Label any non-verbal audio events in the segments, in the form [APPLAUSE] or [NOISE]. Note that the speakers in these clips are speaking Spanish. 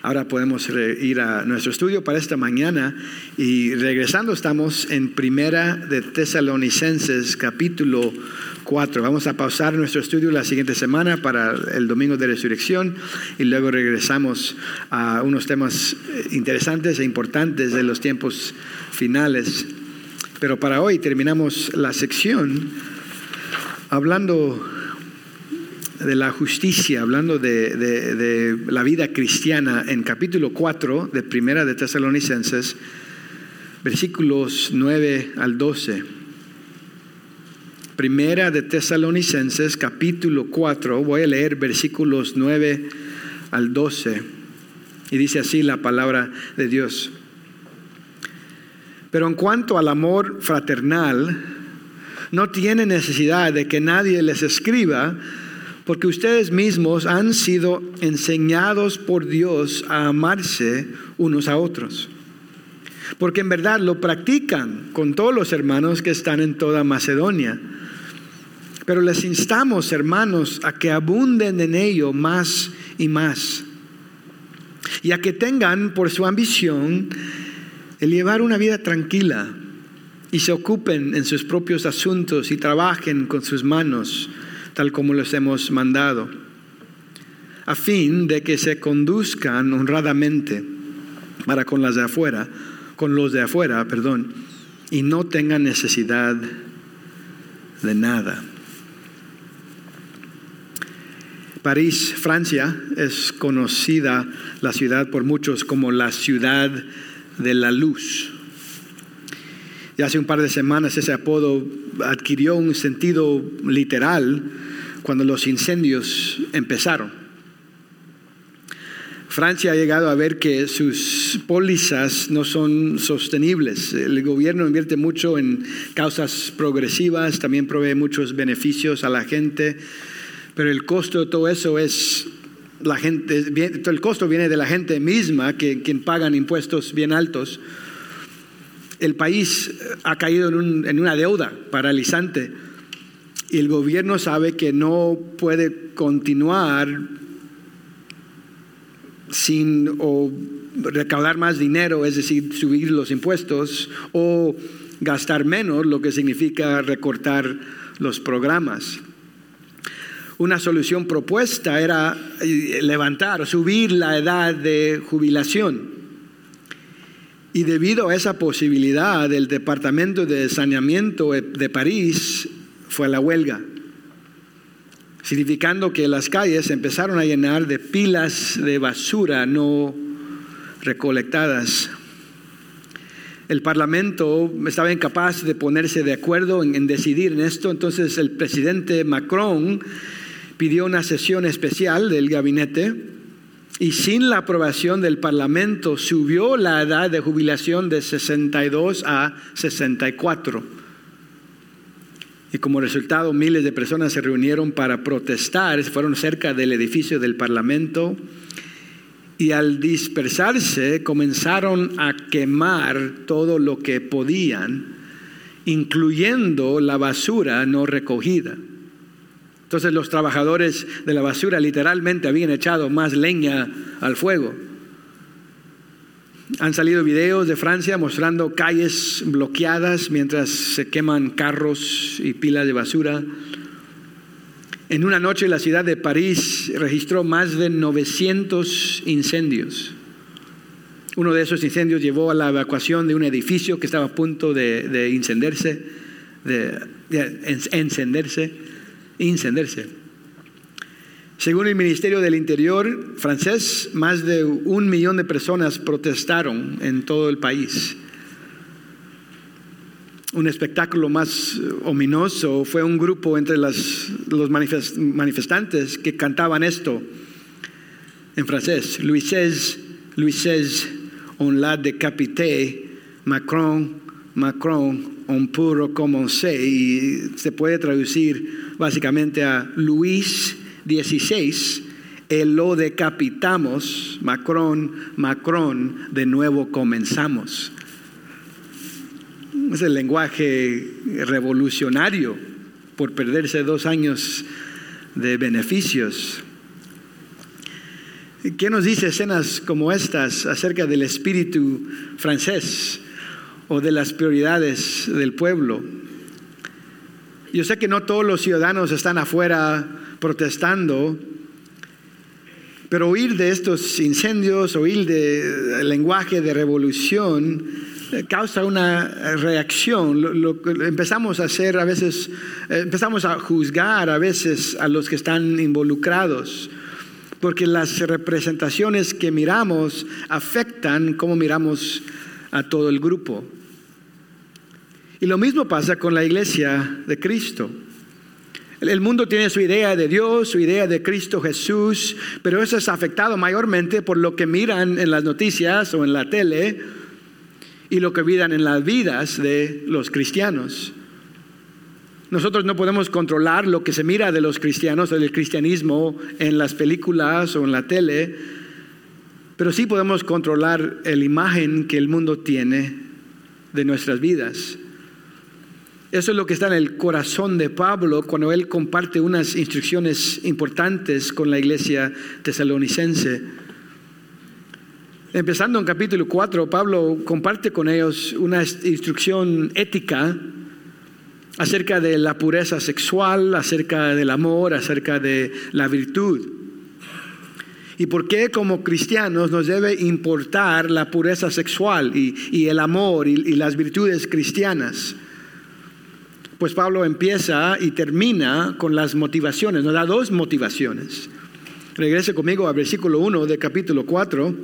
Ahora podemos ir a nuestro estudio para esta mañana y regresando estamos en Primera de Tesalonicenses capítulo 4. Vamos a pausar nuestro estudio la siguiente semana para el domingo de resurrección y luego regresamos a unos temas interesantes e importantes de los tiempos finales. Pero para hoy terminamos la sección hablando de la justicia, hablando de, la vida cristiana en capítulo 4 de Primera de Tesalonicenses, versículos 9 al 12. Primera de Tesalonicenses, capítulo 4, voy a leer versículos 9 al 12. Y dice así la palabra de Dios. Pero en cuanto al amor fraternal, no tiene necesidad de que nadie les escriba, porque ustedes mismos han sido enseñados por Dios a amarse unos a otros. Porque en verdad lo practican con todos los hermanos que están en toda Macedonia. Pero les instamos, hermanos, a que abunden en ello más y más. Y a que tengan por su ambición el llevar una vida tranquila y se ocupen en sus propios asuntos y trabajen con sus manos tal como los hemos mandado, a fin de que se conduzcan honradamente para con las de afuera, con los de afuera, perdón, y no tengan necesidad de nada. París, Francia, es conocida la ciudad por muchos como la ciudad de la luz. Y hace un par de semanas ese apodo adquirió un sentido literal cuando los incendios empezaron. Francia ha llegado a ver que sus pólizas no son sostenibles. El gobierno invierte mucho en causas progresivas, también provee muchos beneficios a la gente, pero el costo de todo eso es la gente, el costo viene de la gente misma, que, quien pagan impuestos bien altos. El país ha caído en, en una deuda paralizante y el gobierno sabe que no puede continuar sin recaudar más dinero, es decir, subir los impuestos o gastar menos, lo que significa recortar los programas. Una solución propuesta era eh, levantar o subir la edad de jubilación. Y debido a esa posibilidad, el Departamento de Saneamiento de París fue a la huelga, significando que las calles empezaron a llenar de pilas de basura no recolectadas. El Parlamento estaba incapaz de ponerse de acuerdo en, decidir en esto, entonces el presidente Macron pidió una sesión especial del gabinete y sin la aprobación del Parlamento subió la edad de jubilación de 62 a 64. Y como resultado, miles de personas se reunieron para protestar, fueron cerca del edificio del Parlamento y al dispersarse comenzaron a quemar todo lo que podían, incluyendo la basura no recogida. Entonces los trabajadores de la basura literalmente habían echado más leña al fuego. Han salido videos de Francia mostrando calles bloqueadas mientras se queman carros y pilas de basura. En una noche la ciudad de París registró más de 900 incendios. Uno de esos incendios llevó a la evacuación de un edificio que estaba a punto de, de encenderse, de encenderse. Según el Ministerio del Interior francés, más de un millón de personas protestaron en todo el país. Un espectáculo más ominoso fue un grupo entre los manifestantes que cantaban esto en francés. Louis XVI, Louis XVI, on l'a décapité, Macron, Macron, on peut recommencer. Y se puede traducir básicamente a Luis 16, el lo decapitamos, Macron, Macron, de nuevo comenzamos. Es el lenguaje revolucionario por perderse dos años de beneficios. ¿Qué nos dice escenas como estas acerca del espíritu francés o de las prioridades del pueblo? Yo sé que no todos los ciudadanos están afuera protestando, pero oír de estos incendios, oír del lenguaje de revolución, eh, causa una reacción. Lo, empezamos a hacer a veces, eh, empezamos a juzgar a veces a los que están involucrados porque las representaciones que miramos afectan cómo miramos a todo el grupo. Y lo mismo pasa con la iglesia de Cristo. El mundo tiene su idea de Dios, su idea de Cristo Jesús, pero eso es afectado mayormente por lo que miran en las noticias o en la tele y lo que miran en las vidas de los cristianos. Nosotros no podemos controlar lo que se mira de los cristianos o del cristianismo en las películas o en la tele, pero sí podemos controlar la imagen que el mundo tiene de nuestras vidas. Eso es lo que está en el corazón de Pablo cuando él comparte unas instrucciones importantes con la iglesia tesalonicense. Empezando en capítulo 4, Pablo comparte con ellos una instrucción ética acerca de la pureza sexual, acerca del amor, acerca de la virtud. ¿Y por qué como cristianos nos debe importar la pureza sexual y, el amor y, y las virtudes cristianas? Pues Pablo empieza y termina con las motivaciones, nos da dos motivaciones. Regrese conmigo al versículo 1 de capítulo 4.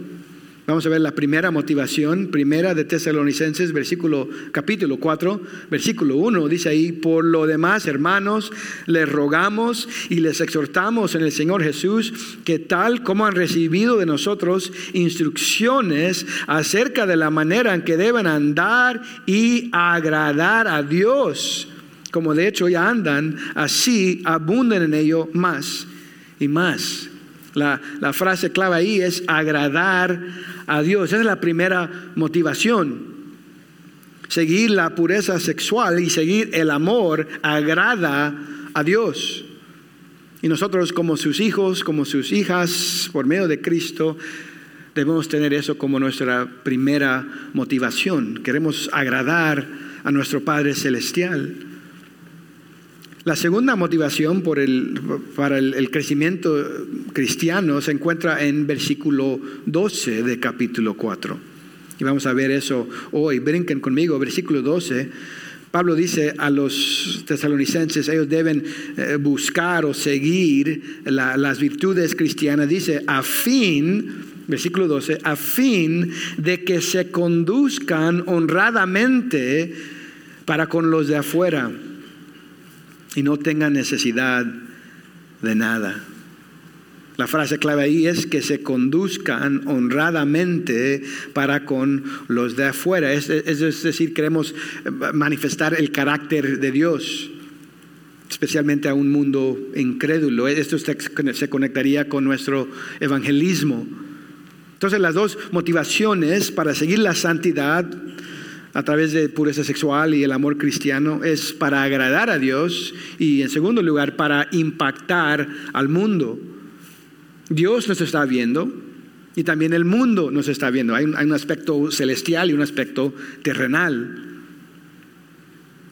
Vamos a ver la primera motivación, primera de Tesalonicenses, versículo capítulo 4, versículo 1, dice ahí, por lo demás, hermanos, les rogamos y les exhortamos en el Señor Jesús que tal como han recibido de nosotros instrucciones acerca de la manera en que deben andar y agradar a Dios, como de hecho ya andan, así abunden en ello más y más. La, la frase clave ahí es agradar a Dios. Esa es la primera motivación. Seguir la pureza sexual y seguir el amor agrada a Dios. Y nosotros como sus hijos, como sus hijas, por medio de Cristo, debemos tener eso como nuestra primera motivación. Queremos agradar a nuestro Padre Celestial. La segunda motivación para el, crecimiento cristiano se encuentra en versículo 12 de capítulo 4. Y vamos a ver eso hoy. Brinquen conmigo, versículo 12. Pablo dice a los tesalonicenses, ellos deben eh, buscar o seguir las virtudes cristianas. Dice, a fin, versículo 12, a fin de que se conduzcan honradamente para con los de afuera y no tengan necesidad de nada. La frase clave ahí es que se conduzcan honradamente para con los de afuera. Es, decir, queremos manifestar el carácter de Dios, especialmente a un mundo incrédulo. Esto se conectaría con nuestro evangelismo. Entonces las dos motivaciones para seguir la santidad a través de pureza sexual y el amor cristiano es para agradar a Dios y en segundo lugar para impactar al mundo. Dios nos está viendo y también el mundo nos está viendo. Hay un, aspecto celestial y un aspecto terrenal.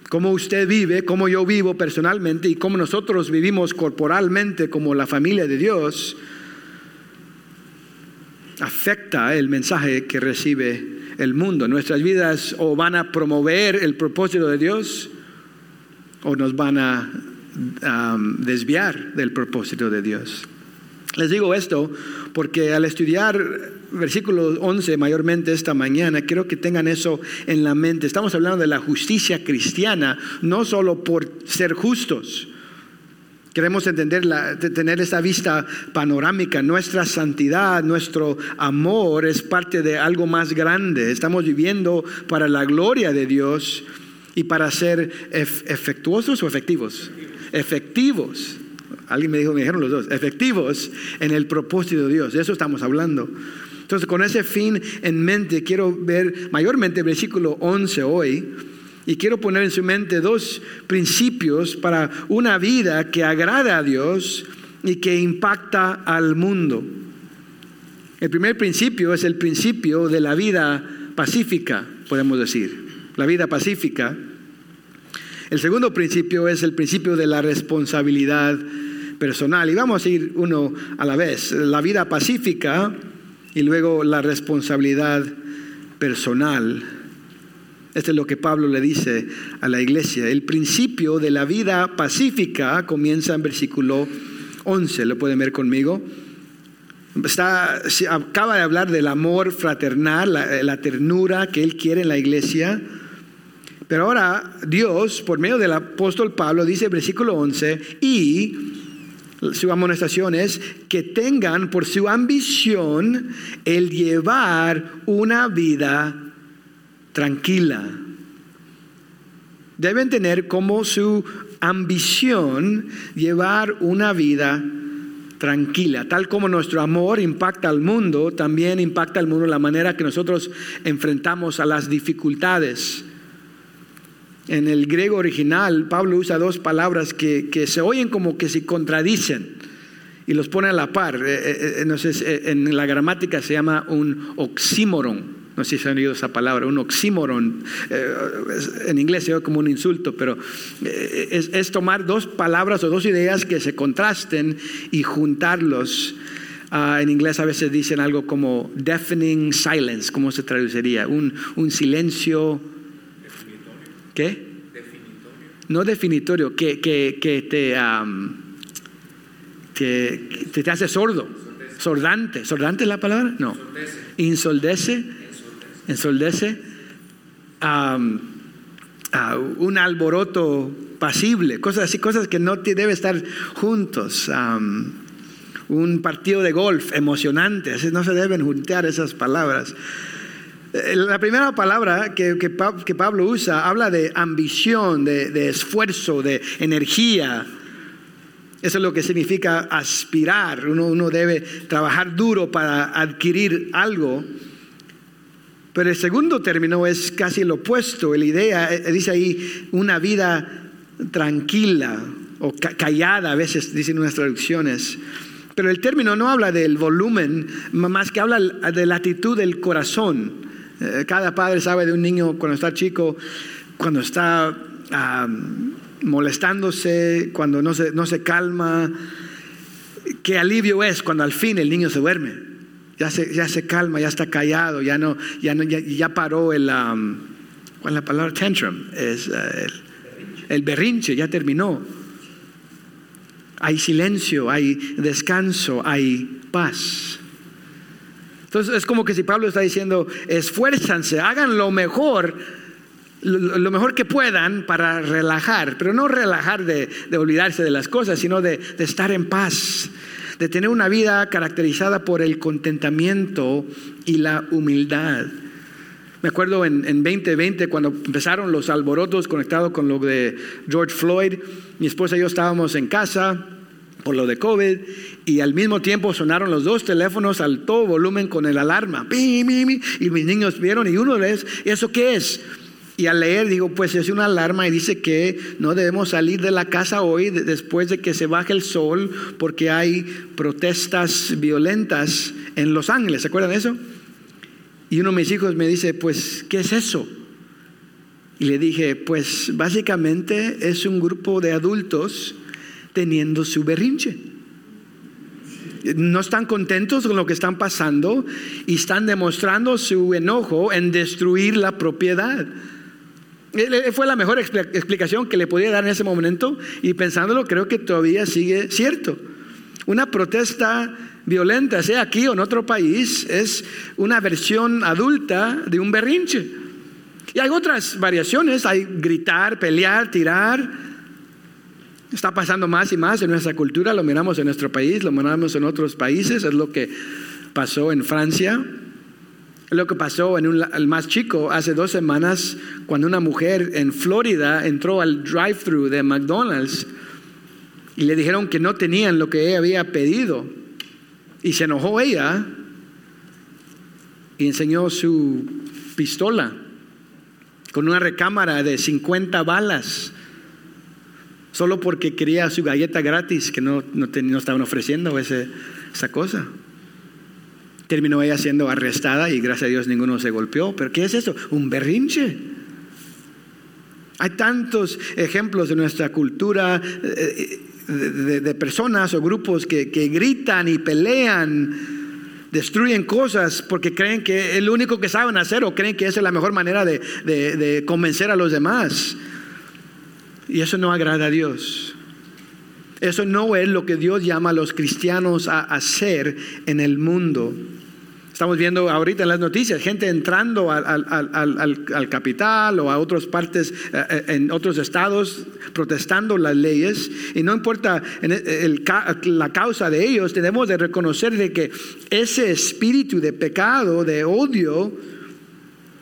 Cómo usted vive, cómo yo vivo personalmente y cómo nosotros vivimos corporalmente como la familia de Dios afecta el mensaje que recibe el mundo. Nuestras vidas o van a promover el propósito de Dios o nos van a desviar del propósito de Dios. Les digo esto porque al estudiar versículo 11 mayormente esta mañana, quiero que tengan eso en la mente. Estamos hablando de la justicia cristiana, no solo por ser justos, Queremos entender, tener esa vista panorámica. Nuestra santidad, nuestro amor es parte de algo más grande. Estamos viviendo para la gloria de Dios y para ser efectuosos o efectivos. Efectivos. Alguien me dijo, me dijeron los dos, efectivos en el propósito de Dios. De eso estamos hablando. Entonces, con ese fin en mente, quiero ver mayormente el versículo 11 hoy y quiero poner en su mente dos principios para una vida que agrada a Dios y que impacta al mundo. El primer principio es el principio de la vida pacífica, podemos decir. La vida pacífica. El segundo principio es el principio de la responsabilidad personal. Y vamos a ir uno a la vez. La vida pacífica y luego la responsabilidad personal. Esto es lo que Pablo le dice a la iglesia. El principio de la vida pacífica comienza en versículo 11. ¿Lo pueden ver conmigo? Está, acaba de hablar del amor fraternal, la, la ternura que él quiere en la iglesia. Pero ahora Dios, por medio del apóstol Pablo, dice versículo 11, y su amonestación es que tengan por su ambición el llevar una vida tranquila. Deben tener como su ambición llevar una vida tranquila. Tal como nuestro amor impacta al mundo, también impacta al mundo la manera que nosotros enfrentamos a las dificultades. En el griego original, Pablo usa dos palabras que, se oyen como que se contradicen y los pone a la par. Eh, eh, eh, en la gramática se llama un oxímoron. No sé si han oído esa palabra, un oxímoron. en inglés se oye como un insulto, pero es, tomar dos palabras o dos ideas que se contrasten y juntarlos. Ah, en inglés a veces dicen algo como deafening silence, ¿cómo se traduciría? Un, un silencio ¿Qué? Definitorio. No definitorio, que, que, que te, te, te, hace sordo. Sordante. ¿Sordante es la palabra? No. Insoldece. Ensoldece. un alboroto pasible, cosas así, cosas que no debe estar juntos. un partido de golf emocionante, no se deben juntar esas palabras. Eh, la primera palabra que, Pablo usa habla de ambición, de, esfuerzo, de energía. Eso es lo que significa aspirar. Uno, debe trabajar duro para adquirir algo. Pero el segundo término es casi lo opuesto. La idea, eh, dice ahí, una vida tranquila o callada, a veces dicen unas traducciones. Pero el término no habla del volumen, más que habla de la actitud del corazón. Eh, cada padre sabe de un niño cuando está chico, cuando está molestándose, cuando no se, no se calma. Qué alivio es cuando al fin el niño se duerme. Ya se, ya se calma, ya está callado, ya, no, ya, no, ya, paró el... ¿Cuál es la palabra? Tantrum. Es, eh, el berrinche, ya terminó. Hay silencio, hay descanso, hay paz. Entonces es como que si Pablo está diciendo, esfuérzanse, hagan lo mejor, lo, mejor que puedan para relajar, pero no relajar de, olvidarse de las cosas, sino de, estar en paz, de tener una vida caracterizada por el contentamiento y la humildad. Me acuerdo en, en, 2020 cuando empezaron los alborotos conectados con lo de George Floyd, mi esposa y yo estábamos en casa por lo de COVID y al mismo tiempo sonaron los dos teléfonos al todo volumen con el alarma. Y mis niños vieron y uno les, ¿eso qué es? Y al leer digo, pues es una alarma y dice que no debemos salir de la casa hoy después de que se baje el sol porque hay protestas violentas en Los Ángeles. ¿Se acuerdan de eso? Y uno de mis hijos me dice, pues, ¿qué es eso? Y le dije, pues básicamente es un grupo de adultos teniendo su berrinche. No están contentos con lo que están pasando y están demostrando su enojo en destruir la propiedad. Fue la mejor explicación que le podía dar en ese momento y pensándolo creo que todavía sigue cierto. Una protesta violenta, sea aquí o en otro país, es una versión adulta de un berrinche. Y hay otras variaciones, hay gritar, pelear, tirar, Está pasando más y más en nuestra cultura, lo miramos en nuestro país, lo miramos en otros países, es lo que pasó en Francia, es lo que pasó en un, el más chico hace dos semanas cuando una mujer en Florida entró al drive-thru de McDonald's y le dijeron que no tenían lo que ella había pedido y se enojó ella y enseñó su pistola con una recámara de 50 balas solo porque quería su galleta gratis que no, no, estaban ofreciendo esa cosa. Terminó ella siendo arrestada y gracias a Dios ninguno se golpeó. ¿Pero qué es eso? Un berrinche. Hay tantos ejemplos de nuestra cultura eh, de, personas o grupos que, gritan y pelean, destruyen cosas porque creen que es lo único que saben hacer o creen que es la mejor manera de convencer a los demás. Y eso no agrada a Dios. Eso no es lo que Dios llama a los cristianos a hacer en el mundo. Estamos viendo ahorita en las noticias gente entrando al, capital o a otras partes, eh, eh, en otros estados, protestando las leyes. Y no importa la causa de ellos, tenemos de reconocer de que ese espíritu de pecado, de odio,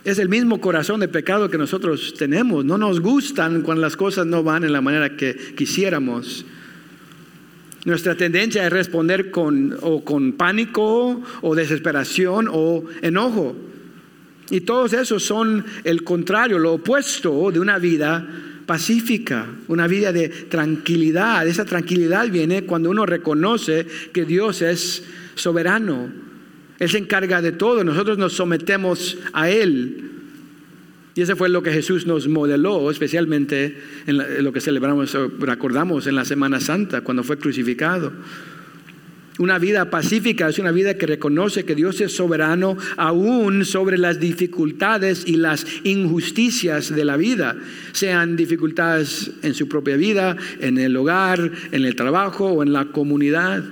es el mismo corazón de pecado que nosotros tenemos. No nos gustan cuando las cosas no van en la manera que quisiéramos. Nuestra tendencia es responder con, o con pánico o desesperación o enojo. Y todos esos son el contrario, lo opuesto de una vida pacífica, una vida de tranquilidad. Esa tranquilidad viene cuando uno reconoce que Dios es soberano. Él se encarga de todo, nosotros nos sometemos a Él. Y eso fue lo que Jesús nos modeló, especialmente en, lo que celebramos, recordamos en la Semana Santa, cuando fue crucificado. Una vida pacífica es una vida que reconoce que Dios es soberano aún sobre las dificultades y las injusticias de la vida, sean dificultades en su propia vida, en el hogar, en el trabajo o en la comunidad.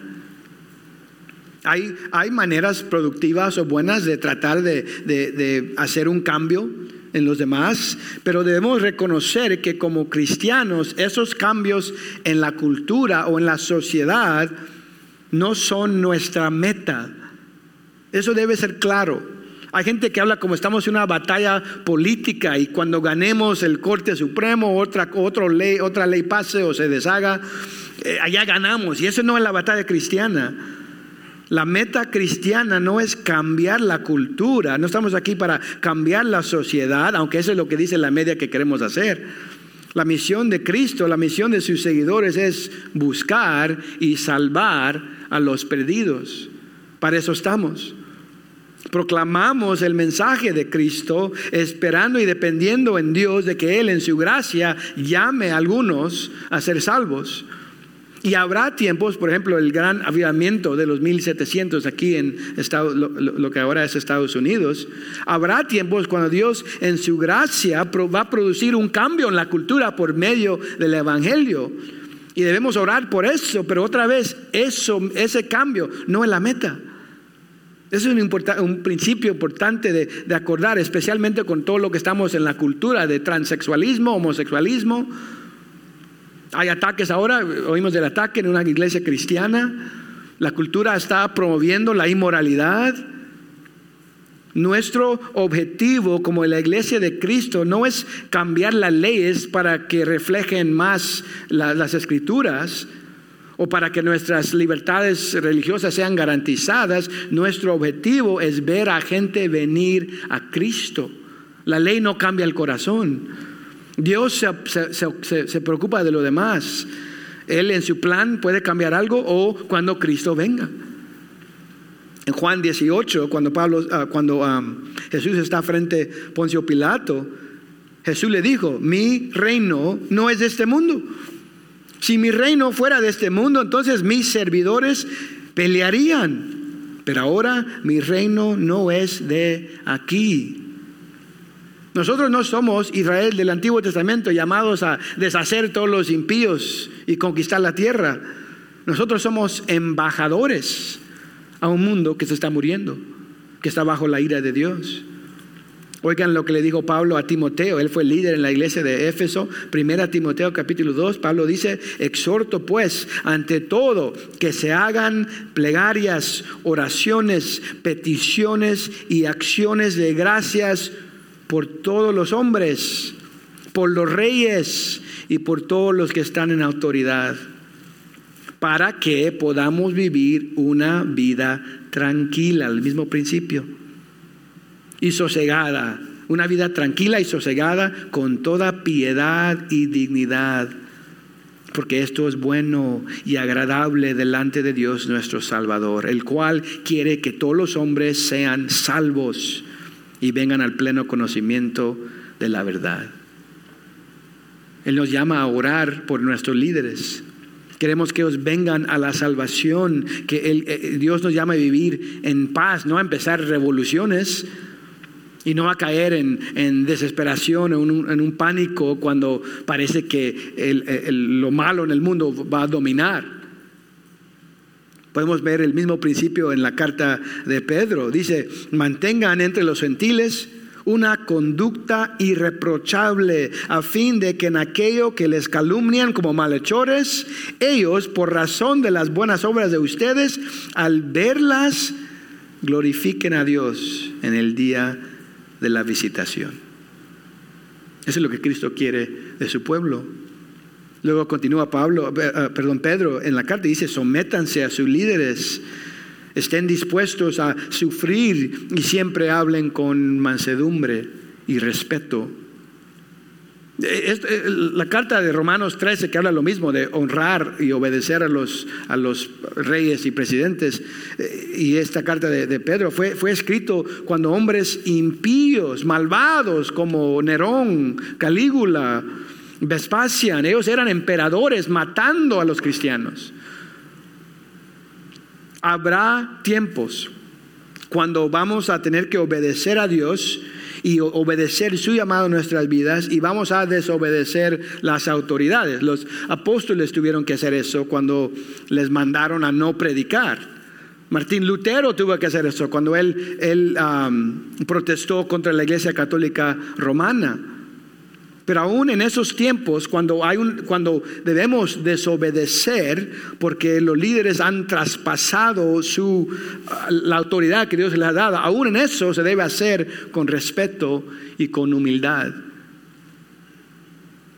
Hay, hay maneras productivas o buenas de tratar de, de hacer un cambio en los demás, pero debemos reconocer que como cristianos esos cambios en la cultura o en la sociedad no son nuestra meta. Eso debe ser claro. Hay gente que habla como estamos en una batalla política y cuando ganemos el Corte Supremo, otra, ley, otra ley pase o se deshaga, eh, allá ganamos. Y eso no es la batalla cristiana. La meta cristiana no es cambiar la cultura, no estamos aquí para cambiar la sociedad, aunque eso es lo que dice la media que queremos hacer. La misión de Cristo, la misión de sus seguidores es buscar y salvar a los perdidos. Para eso estamos. Proclamamos el mensaje de Cristo esperando y dependiendo en Dios de que Él en su gracia llame a algunos a ser salvos. Y habrá tiempos, por ejemplo, el gran avivamiento de los 1700 aquí en lo, que ahora es Estados Unidos. Habrá tiempos cuando Dios en su gracia va a producir un cambio en la cultura por medio del Evangelio. Y debemos orar por eso, pero otra vez, eso, ese cambio no es la meta. Eso es un, un principio importante de, de acordar, especialmente con todo lo que estamos en la cultura de transexualismo, homosexualismo hay ataques ahora, oímos del ataque en una iglesia cristiana. La cultura está promoviendo la inmoralidad. Nuestro objetivo como la iglesia de Cristo no es cambiar las leyes para que reflejen más las escrituras o para que nuestras libertades religiosas sean garantizadas. Nuestro objetivo es ver a gente venir a Cristo. La ley no cambia el corazón. Dios se, preocupa de lo demás. Él en su plan puede cambiar algo o cuando Cristo venga. En Juan 18, cuando, Pablo, ah, cuando Jesús está frente a Poncio Pilato, Jesús le dijo, mi reino no es de este mundo. Si mi reino fuera de este mundo, entonces mis servidores pelearían. Pero ahora mi reino no es de aquí. Nosotros no somos Israel del Antiguo Testamento llamados a deshacer todos los impíos y conquistar la tierra. Nosotros somos embajadores a un mundo que se está muriendo, que está bajo la ira de Dios. Oigan lo que le dijo Pablo a Timoteo, él fue líder en la iglesia de Éfeso, primera Timoteo capítulo 2, Pablo dice, exhorto pues ante todo que se hagan plegarias, oraciones, peticiones y acciones de gracias por todos los hombres, por los reyes y por todos los que están en autoridad, para que podamos vivir una vida tranquila, el mismo principio, y sosegada, una vida tranquila y sosegada con toda piedad y dignidad. porque esto es bueno y agradable delante de Dios nuestro Salvador, el cual quiere que todos los hombres sean salvos y vengan al pleno conocimiento de la verdad. Él nos llama a orar por nuestros líderes. Queremos que ellos vengan a la salvación, que eh, Dios nos llama a vivir en paz, no a empezar revoluciones y no a caer en, desesperación, en un, en un, pánico cuando parece que lo malo en el mundo va a dominar. Podemos ver el mismo principio en la carta de Pedro. Dice, mantengan entre los gentiles una conducta irreprochable, a fin de que en aquello que les calumnian como malhechores, ellos, por razón de las buenas obras de ustedes, al verlas, glorifiquen a Dios en el día de la visitación. Eso es lo que Cristo quiere de su pueblo. Luego continúa Pablo, eh, eh, perdón, Pedro en la carta dice, sométanse a sus líderes estén dispuestos a sufrir y siempre hablen con mansedumbre y respeto. Eh, eh, la carta de Romanos 13 que habla lo mismo de honrar y obedecer a los, a los reyes y presidentes eh, y esta carta de, de, Pedro fue, fue escrito cuando hombres impíos, malvados como Nerón, Calígula, Vespasian, ellos eran emperadores matando a los cristianos. Habrá tiempos cuando vamos a tener que obedecer a Dios y obedecer su llamado en nuestras vidas y vamos a desobedecer las autoridades. Los apóstoles tuvieron que hacer eso cuando les mandaron a no predicar. Martín Lutero tuvo que hacer eso cuando él, él protestó contra la Iglesia Católica Romana. Pero aún en esos tiempos, cuando, hay un, cuando debemos desobedecer, porque los líderes han traspasado su, la autoridad que Dios les ha dado, aún en eso se debe hacer con respeto y con humildad.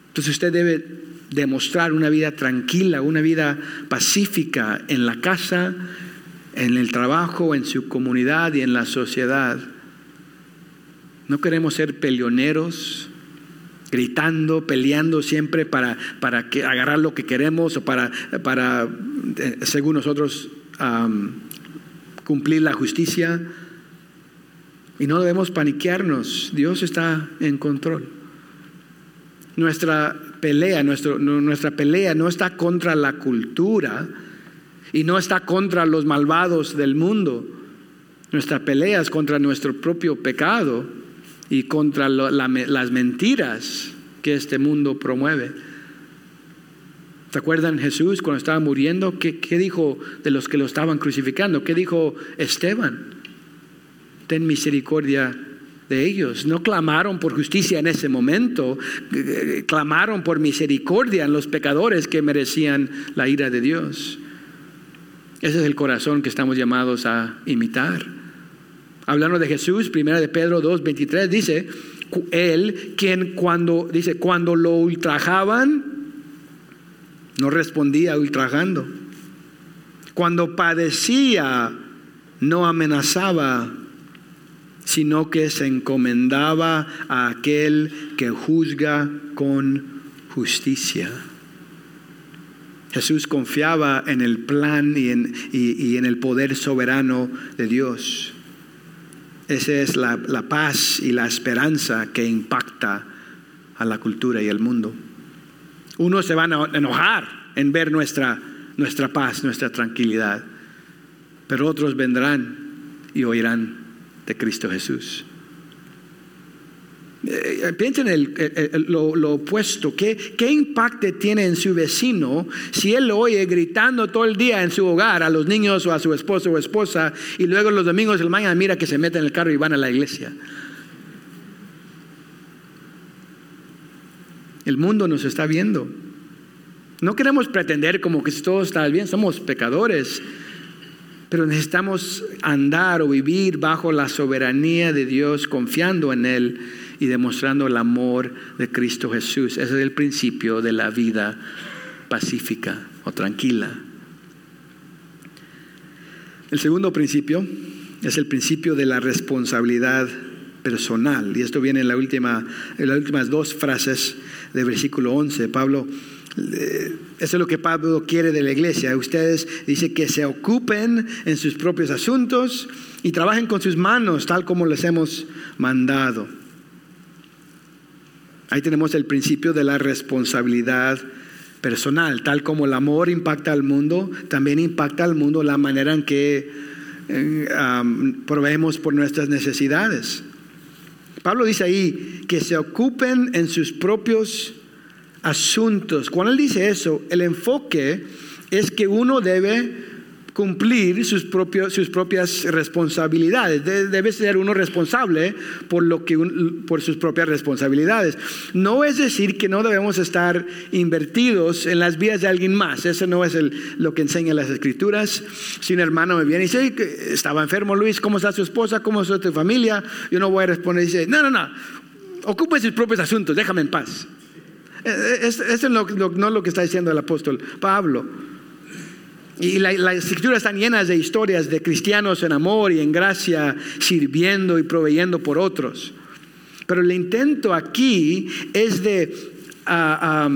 Entonces usted debe demostrar una vida tranquila, una vida pacífica en la casa, en el trabajo, en su comunidad y en la sociedad. No queremos ser peleoneros gritando, peleando siempre para, para que, agarrar lo que queremos o para, para eh, según nosotros, cumplir la justicia. Y no debemos paniquearnos, Dios está en control. Nuestra pelea, nuestra pelea no está contra la cultura y no está contra los malvados del mundo. Nuestra pelea es contra nuestro propio pecado y contra las mentiras que este mundo promueve. ¿Se acuerdan Jesús cuando estaba muriendo? ¿Qué, dijo de los que lo estaban crucificando? ¿Qué dijo Esteban? Ten misericordia de ellos. No clamaron por justicia en ese momento, clamaron por misericordia en los pecadores que merecían la ira de Dios. Ese es el corazón que estamos llamados a imitar hablando de Jesús, primera de Pedro 2, 23, dice, él quien cuando, dice, cuando lo ultrajaban, no respondía ultrajando. Cuando padecía, no amenazaba, sino que se encomendaba a aquel que juzga con justicia. Jesús confiaba en el plan y en, y en el poder soberano de Dios. Esa es la, paz y la esperanza que impacta a la cultura y al mundo. Unos se van a enojar en ver nuestra, nuestra paz, nuestra tranquilidad, pero otros vendrán y oirán de Cristo Jesús. Eh, eh, piensen en lo, opuesto. ¿Qué, ¿Qué impacto tiene en su vecino si él lo oye gritando todo el día en su hogar a los niños o a su esposo o esposa y luego los domingos del mañana mira que se mete en el carro y van a la iglesia? El mundo nos está viendo. No queremos pretender como que todo está bien, somos pecadores, pero necesitamos andar o vivir bajo la soberanía de Dios, confiando en Él y demostrando el amor de Cristo Jesús. Ese es el principio de la vida pacífica o tranquila. El segundo principio es el principio de la responsabilidad personal. Y esto viene en, la última, en las últimas dos frases del versículo 11. Pablo Eso es lo que Pablo quiere de la iglesia. Ustedes dice que se ocupen en sus propios asuntos y trabajen con sus manos tal como les hemos mandado. Ahí tenemos el principio de la responsabilidad personal, tal como el amor impacta al mundo, también impacta al mundo la manera en que eh, proveemos por nuestras necesidades. Pablo dice ahí que se ocupen en sus propios asuntos. Cuando él dice eso, el enfoque es que uno debe cumplir sus, propios, sus propias responsabilidades. Debe ser uno responsable por, lo que por sus propias responsabilidades. No es decir que no debemos estar invertidos en las vidas de alguien más. Eso no es lo que enseñan las escrituras. Si un hermano me viene y dice, estaba enfermo Luis, ¿cómo está su esposa? ¿Cómo está tu familia? Yo no voy a responder. Dice, no, no, no, ocupe sus propios asuntos, déjame en paz. Eso es no es lo que está diciendo el apóstol Pablo. Y las escrituras están llenas de historias de cristianos en amor y en gracia, sirviendo y proveyendo por otros. Pero el intento aquí es de uh,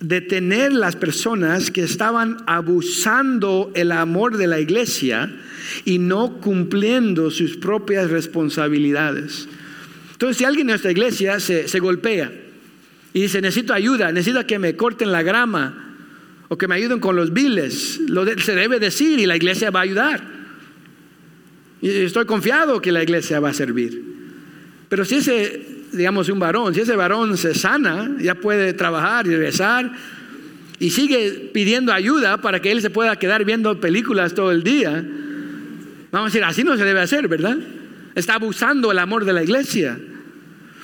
detener las personas que estaban abusando el amor de la iglesia y no cumpliendo sus propias responsabilidades. Entonces, si alguien en nuestra iglesia se, se golpea y dice, necesito ayuda, necesito que me corten la grama, o que me ayuden con los biles. Lo se debe decir y la iglesia va a ayudar. Y estoy confiado que la iglesia va a servir. Pero si ese, digamos, un varón, si ese varón se sana, ya puede trabajar y regresar y sigue pidiendo ayuda para que él se pueda quedar viendo películas todo el día, vamos a decir, así no se debe hacer, ¿verdad? Está abusando el amor de la iglesia.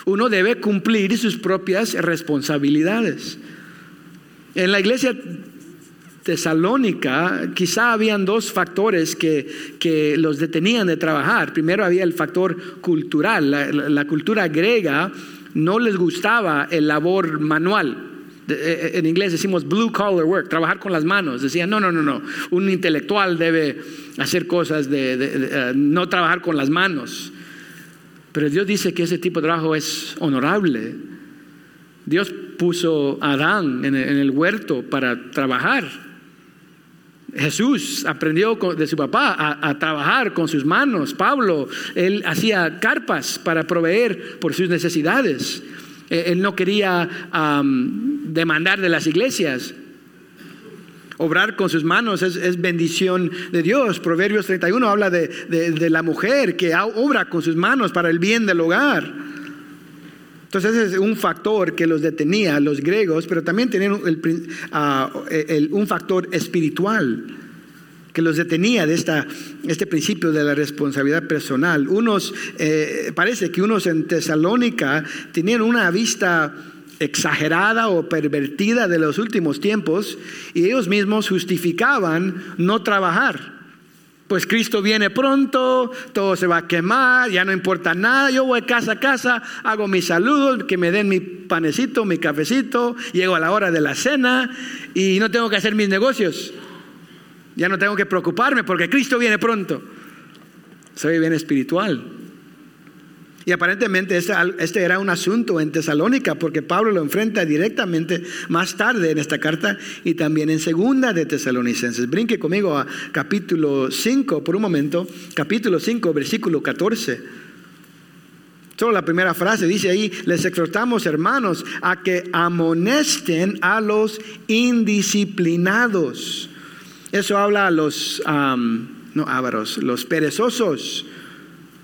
Uno debe cumplir sus propias responsabilidades. En la iglesia Tesalónica, quizá habían dos factores que, los detenían de trabajar. Primero había el factor cultural. La, cultura griega no les gustaba el labor manual. Eh, eh, en inglés decimos blue collar work, trabajar con las manos. Decían, no, no, no, no. Un intelectual debe hacer cosas de, eh, no trabajar con las manos. Pero Dios dice que ese tipo de trabajo es honorable. Dios puso a Adán en el huerto para trabajar Jesús aprendió de su papá a, trabajar con sus manos. Pablo, él hacía carpas para proveer por sus necesidades. Eh, él no quería demandar de las iglesias. Obrar con sus manos es, bendición de Dios. Proverbios 31 habla de, la mujer que obra con sus manos para el bien del hogar. Entonces es un factor que los detenía, los griegos, pero también tenían ah, un factor espiritual que los detenía de esta, este principio de la responsabilidad personal. Unos, eh, parece que unos en Tesalónica tenían una vista exagerada o pervertida de los últimos tiempos y ellos mismos justificaban no trabajar pues Cristo viene pronto, todo se va a quemar, ya no importa nada, yo voy casa a casa, hago mis saludos, que me den mi panecito, mi cafecito, llego a la hora de la cena y no tengo que hacer mis negocios. Ya no tengo que preocuparme porque Cristo viene pronto. Soy bien espiritual. Y aparentemente este, este, era un asunto en Tesalónica porque Pablo lo enfrenta directamente más tarde en esta carta y también en segunda de Tesalonicenses. Brinque conmigo a capítulo 5 por un momento, capítulo 5, versículo 14. Solo la primera frase dice ahí, les exhortamos hermanos a que amonesten a los indisciplinados. Eso habla a los, no ávaros, los perezosos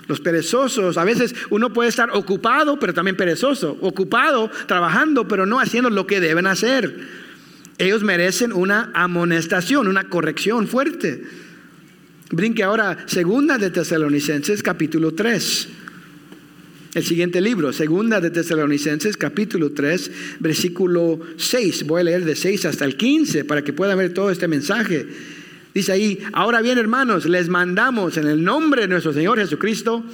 los perezosos, a veces uno puede estar ocupado, pero también perezoso, ocupado, trabajando, pero no haciendo lo que deben hacer. Ellos merecen una amonestación, una corrección fuerte. Brinque ahora, segunda de Tesalonicenses, capítulo 3. El siguiente libro, segunda de Tesalonicenses, capítulo 3, versículo 6. Voy a leer de 6 hasta el 15 para que puedan ver todo este mensaje. Dice ahí, ahora bien hermanos, les mandamos en el nombre de nuestro Señor Jesucristo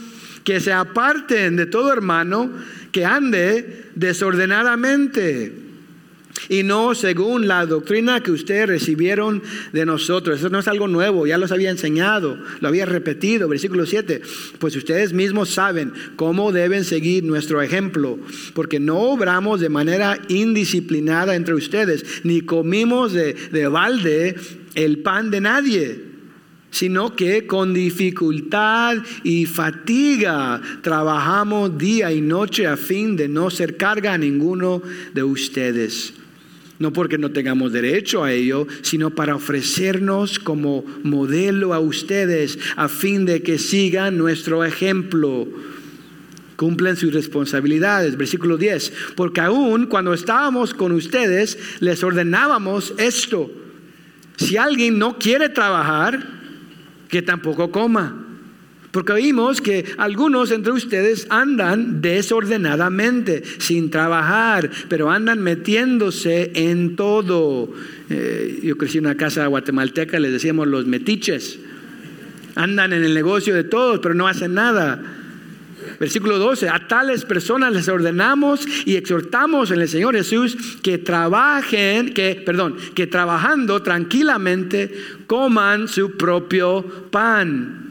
que se aparten de todo hermano que ande desordenadamente, y no según la doctrina que ustedes recibieron de nosotros. Eso no es algo nuevo, ya los había enseñado, lo había repetido. Versículo 7, pues ustedes mismos saben cómo deben seguir nuestro ejemplo, porque no obramos de manera indisciplinada entre ustedes, ni comimos de, de balde el pan de nadie sino que con dificultad y fatiga trabajamos día y noche a fin de no ser carga a ninguno de ustedes. No porque no tengamos derecho a ello, sino para ofrecernos como modelo a ustedes a fin de que sigan nuestro ejemplo. Cumplen sus responsabilidades. Versículo 10. Porque aún cuando estábamos con ustedes, les ordenábamos esto. Si alguien no quiere trabajar, que tampoco coma. Porque oímos que algunos entre ustedes andan desordenadamente, sin trabajar, pero andan metiéndose en todo. Eh, yo crecí en una casa guatemalteca, les decíamos los metiches. Andan en el negocio de todos, pero no hacen nada. Versículo 12, a tales personas les ordenamos y exhortamos en el Señor Jesús que trabajen, que, perdón, que trabajando tranquilamente coman su propio pan.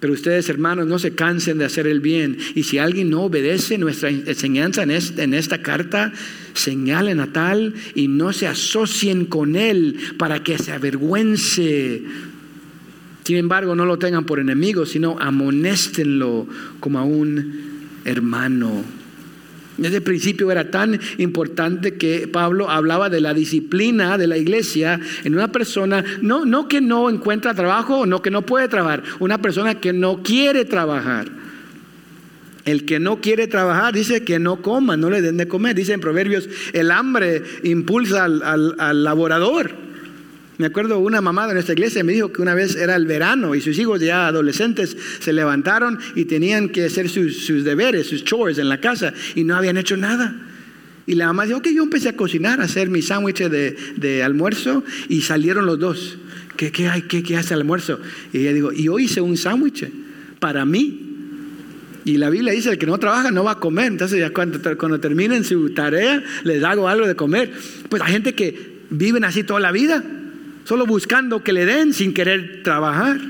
Pero ustedes, hermanos, no se cansen de hacer el bien. Y si alguien no obedece nuestra enseñanza en, en esta carta, señalen a tal y no se asocien con él para que se avergüence. Sin embargo, no lo tengan por enemigo, sino amonéstenlo como a un hermano. Desde el principio era tan importante que Pablo hablaba de la disciplina de la iglesia en una persona, no, no que no encuentra trabajo no que no puede trabajar, una persona que no quiere trabajar. El que no quiere trabajar dice que no coma, no le den de comer. Dice en Proverbios, el hambre impulsa al, al laborador. Me acuerdo una mamá de nuestra iglesia me dijo que una vez era el verano y sus hijos ya adolescentes se levantaron y tenían que hacer sus, deberes, sus chores en la casa y no habían hecho nada. Y la mamá dijo, ok, yo empecé a cocinar, a hacer mi sándwich de, almuerzo y salieron los dos. ¿Qué, qué hay? ¿Qué, ¿Qué hace el almuerzo? Y ella dijo, yo hice un sándwich para mí. Y la Biblia dice, el que no trabaja no va a comer. Entonces ya cuando, cuando terminen su tarea, les hago algo de comer. Pues hay gente que viven así toda la vida solo buscando que le den sin querer trabajar.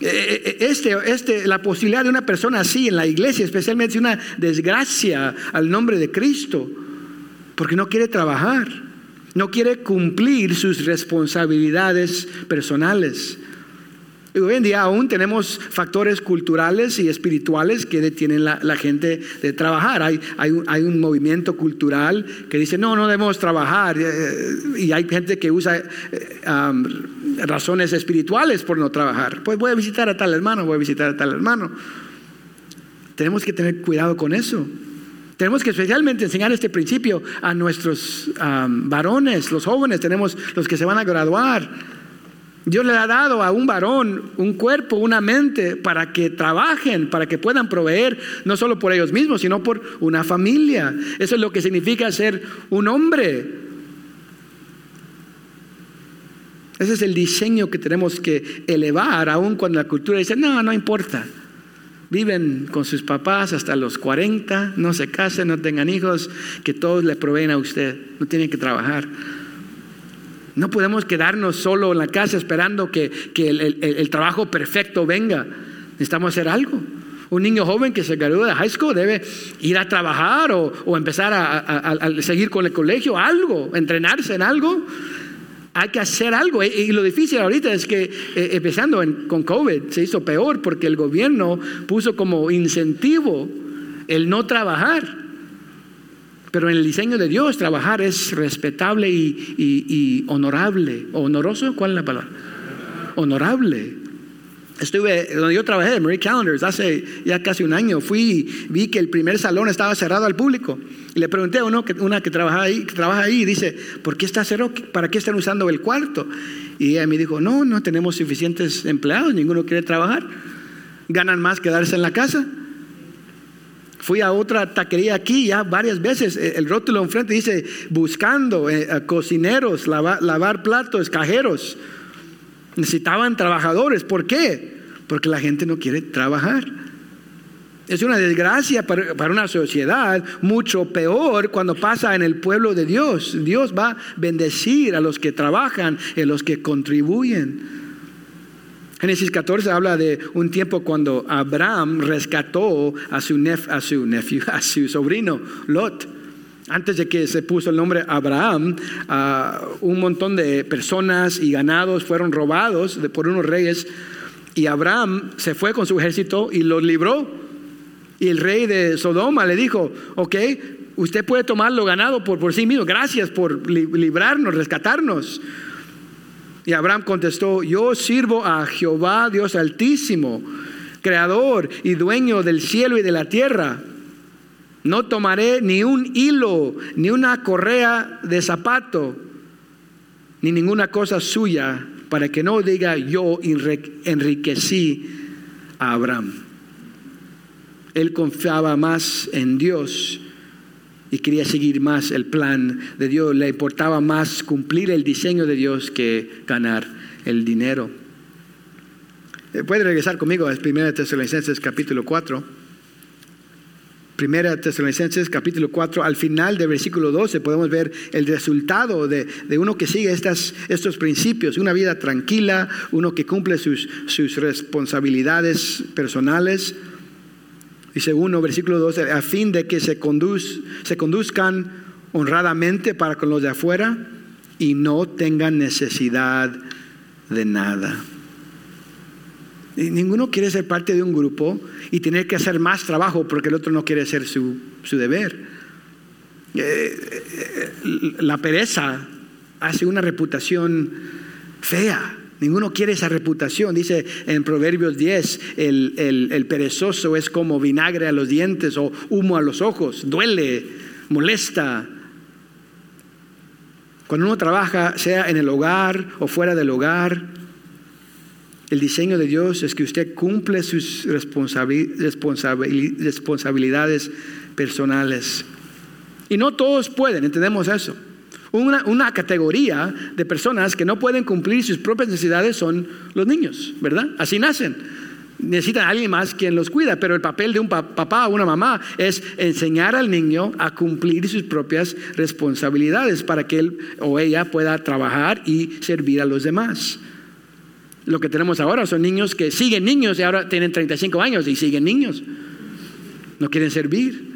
Eh, eh, eh, este, este, la posibilidad de una persona así en la iglesia, especialmente es una desgracia al nombre de Cristo, porque no quiere trabajar, no quiere cumplir sus responsabilidades personales. Hoy en día aún tenemos factores culturales y espirituales que detienen la, la gente de trabajar. Hay, un, movimiento cultural que dice, no, no debemos trabajar. Eh, y hay gente que usa eh, razones espirituales por no trabajar. Pues voy a visitar a tal hermano, voy a visitar a tal hermano. Tenemos que tener cuidado con eso. Tenemos que especialmente enseñar este principio a nuestros varones, los jóvenes, tenemos los que se van a graduar Dios le ha dado a un varón un cuerpo, una mente para que trabajen, para que puedan proveer, no solo por ellos mismos, sino por una familia. Eso es lo que significa ser un hombre. Ese es el diseño que tenemos que elevar, aun cuando la cultura dice, no, no importa. Viven con sus papás hasta los 40, no se casen, no tengan hijos, que todos le proveen a usted, no tienen que trabajar. No podemos quedarnos solo en la casa esperando que, el, trabajo perfecto venga. Necesitamos hacer algo. Un niño joven que se graduó de high school debe ir a trabajar o, empezar a, seguir con el colegio, algo, entrenarse en algo. Hay que hacer algo. Y, lo difícil ahorita es que, eh, empezando con COVID, se hizo peor porque el gobierno puso como incentivo el no trabajar. Pero en el diseño de Dios trabajar es respetable y, honorable. ¿Honoroso? ¿Cuál es la palabra? Honorable. Estuve donde yo trabajé, Marie Calendars, hace ya casi un año. Fui, vi que el primer salón estaba cerrado al público. Y le pregunté a uno, una que trabaja ahí, que trabaja ahí, y dice, ¿por qué está cerrado? ¿Para qué están usando el cuarto? Y ella me dijo, no, no tenemos suficientes empleados, ninguno quiere trabajar. Ganan más quedarse en la casa. Fui a otra taquería aquí ya varias veces. Eh, el rótulo enfrente dice buscando eh, cocineros, lavar platos, cajeros. Necesitaban trabajadores. ¿Por qué? Porque la gente no quiere trabajar. Es una desgracia para, una sociedad mucho peor cuando pasa en el pueblo de Dios. Dios va a bendecir a los que trabajan a los que contribuyen. Génesis 14 habla de un tiempo cuando Abraham rescató a su, a su, nephew, [LAUGHS] a su sobrino Lot. Antes de que se puso el nombre Abraham, un montón de personas y ganados fueron robados por unos reyes y Abraham se fue con su ejército y los libró y el rey de Sodoma le dijo, ok, usted puede tomar lo ganado por, por sí mismo, gracias por librarnos, rescatarnos. Y Abraham contestó, yo sirvo a Jehová Dios altísimo, creador y dueño del cielo y de la tierra. No tomaré ni un hilo, ni una correa de zapato, ni ninguna cosa suya, para que no diga yo enriquecí a Abraham él confiaba más en Dios y quería seguir más el plan de Dios. Le importaba más cumplir el diseño de Dios que ganar el dinero. Eh, puede regresar conmigo a 1 Tesalonicenses capítulo 4. 1 Tesalonicenses capítulo 4, al final del versículo 12 podemos ver el resultado de, uno que sigue estas, estos principios, una vida tranquila, uno que cumple sus, sus responsabilidades personales, Dice uno, versículo 12, a fin de que se, se conduzcan honradamente para con los de afuera y no tengan necesidad de nada. Y ninguno quiere ser parte de un grupo y tener que hacer más trabajo porque el otro no quiere hacer su, su deber. Eh, eh, la pereza hace una reputación fea. Ninguno quiere esa reputación. Dice en Proverbios 10, el, perezoso es como vinagre a los dientes o humo a los ojos. Duele, molesta. Cuando uno trabaja, sea en el hogar o fuera del hogar, el diseño de Dios es que usted cumple sus responsabilidades personales. Y no todos pueden, entendemos eso. Una, categoría de personas que no pueden cumplir sus propias necesidades son los niños, ¿verdad? Así nacen. Necesitan a alguien más quien los cuida, pero el papel de un papá o una mamá es enseñar al niño a cumplir sus propias responsabilidades para que él o ella pueda trabajar y servir a los demás. Lo que tenemos ahora son niños que siguen niños y ahora tienen 35 años y siguen niños. No quieren servir.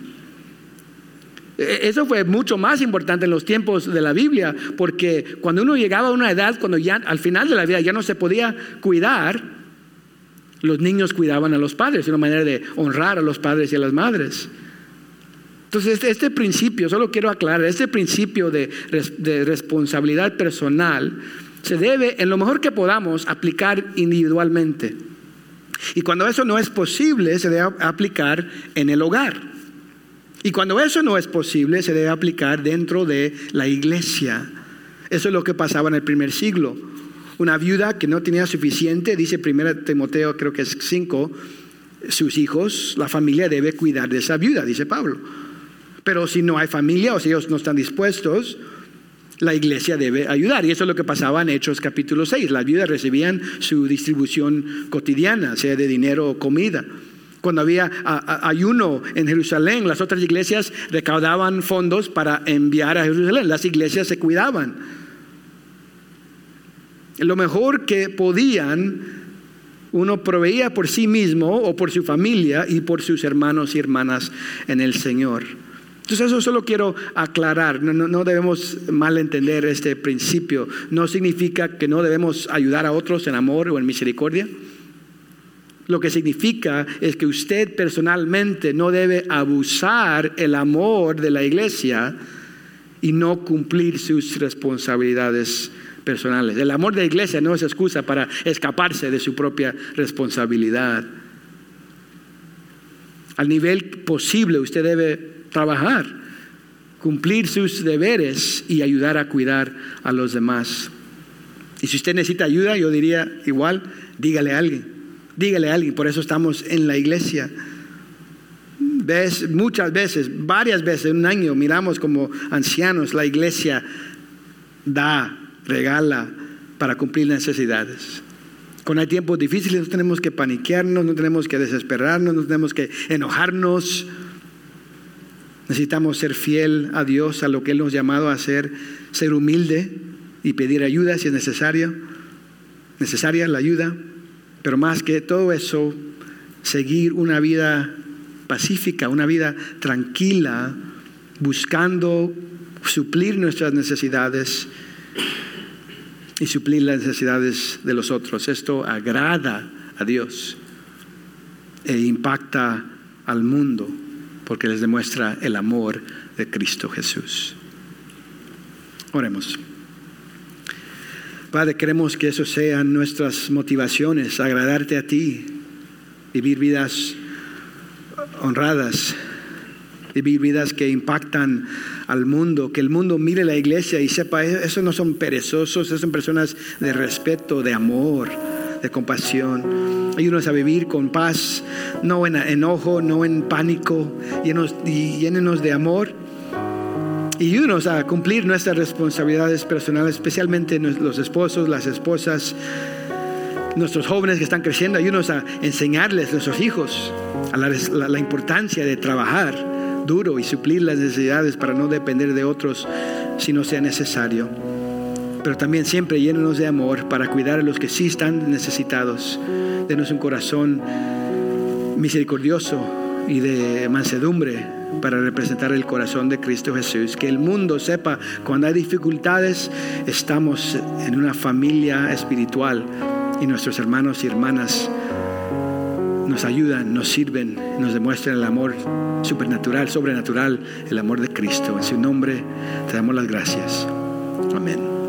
E-, eso fue mucho más importante en los tiempos de la Biblia, porque cuando uno llegaba a una edad, cuando ya al final de la vida ya no se podía cuidar, los niños cuidaban a los padres, una manera de honrar a los padres y a las madres. Entonces, este, este principio, solo quiero aclarar, este principio de, de responsabilidad personal se debe, en lo mejor que podamos, aplicar individualmente. Y cuando eso no es posible, se debe aplicar en el hogar. Y cuando eso no es posible, se debe aplicar dentro de la iglesia. Eso es lo que pasaba en el primer siglo. Una viuda que no tenía suficiente, dice 1 Timoteo, creo que es 5, sus hijos, la familia debe cuidar de esa viuda, dice Pablo. Pero si no hay familia o si ellos no están dispuestos, la iglesia debe ayudar. Y eso es lo que pasaba en Hechos capítulo 6. Las viudas recibían su distribución cotidiana, sea de dinero o comida. Cuando había ayuno en Jerusalén, las otras iglesias recaudaban fondos para enviar a Jerusalén. Las iglesias se cuidaban. Lo mejor que podían, uno proveía por sí mismo o por su familia y por sus hermanos y hermanas en el Señor. Entonces eso solo quiero aclarar, no, no, debemos malentender este principio. No significa que no debemos ayudar a otros en amor o en misericordia. Lo que significa es que usted personalmente no debe abusar el amor de la iglesia y no cumplir sus responsabilidades personales. El amor de la iglesia no es excusa para escaparse de su propia responsabilidad. Al nivel posible usted debe trabajar, cumplir sus deberes y ayudar a cuidar a los demás. Y si usted necesita ayuda, yo diría igual, dígale a alguien. Dígale a alguien, por eso estamos en la iglesia. Ves, muchas veces, varias veces en un año, miramos como ancianos, la iglesia da, regala para cumplir necesidades. Cuando hay tiempos difíciles no tenemos que paniquearnos, no tenemos que desesperarnos, no tenemos que enojarnos. Necesitamos ser fiel a Dios, a lo que Él nos ha llamado a hacer, ser humilde y pedir ayuda si es necesario, necesaria la ayuda, pero más que todo eso, seguir una vida pacífica, una vida tranquila, buscando suplir nuestras necesidades y suplir las necesidades de los otros. Esto agrada a Dios e impacta al mundo porque les demuestra el amor de Cristo Jesús. Oremos. Padre, queremos que eso sean nuestras motivaciones, agradarte a ti, vivir vidas honradas, vivir vidas que impactan al mundo, que el mundo mire la iglesia y sepa, e-, esos no son perezosos, esos son personas de respeto, de amor, de compasión. Ayúdanos a vivir con paz, no en enojo, no en pánico, y llénenos de amor. Y ayúdanos a cumplir nuestras responsabilidades personales, especialmente los esposos, las esposas, nuestros jóvenes que están creciendo. Ayúdanos a enseñarles a nuestros hijos a la, importancia de trabajar duro y suplir las necesidades para no depender de otros si no sea necesario. Pero también siempre llénenos de amor para cuidar a los que sí están necesitados. Denos un corazón misericordioso y de mansedumbre para representar el corazón de Cristo Jesús. Que el mundo sepa cuando hay dificultades, estamos en una familia espiritual y nuestros hermanos y hermanas nos ayudan, nos sirven, nos demuestran el amor supernatural, sobrenatural, el amor de Cristo. En su nombre te damos las gracias. Amén.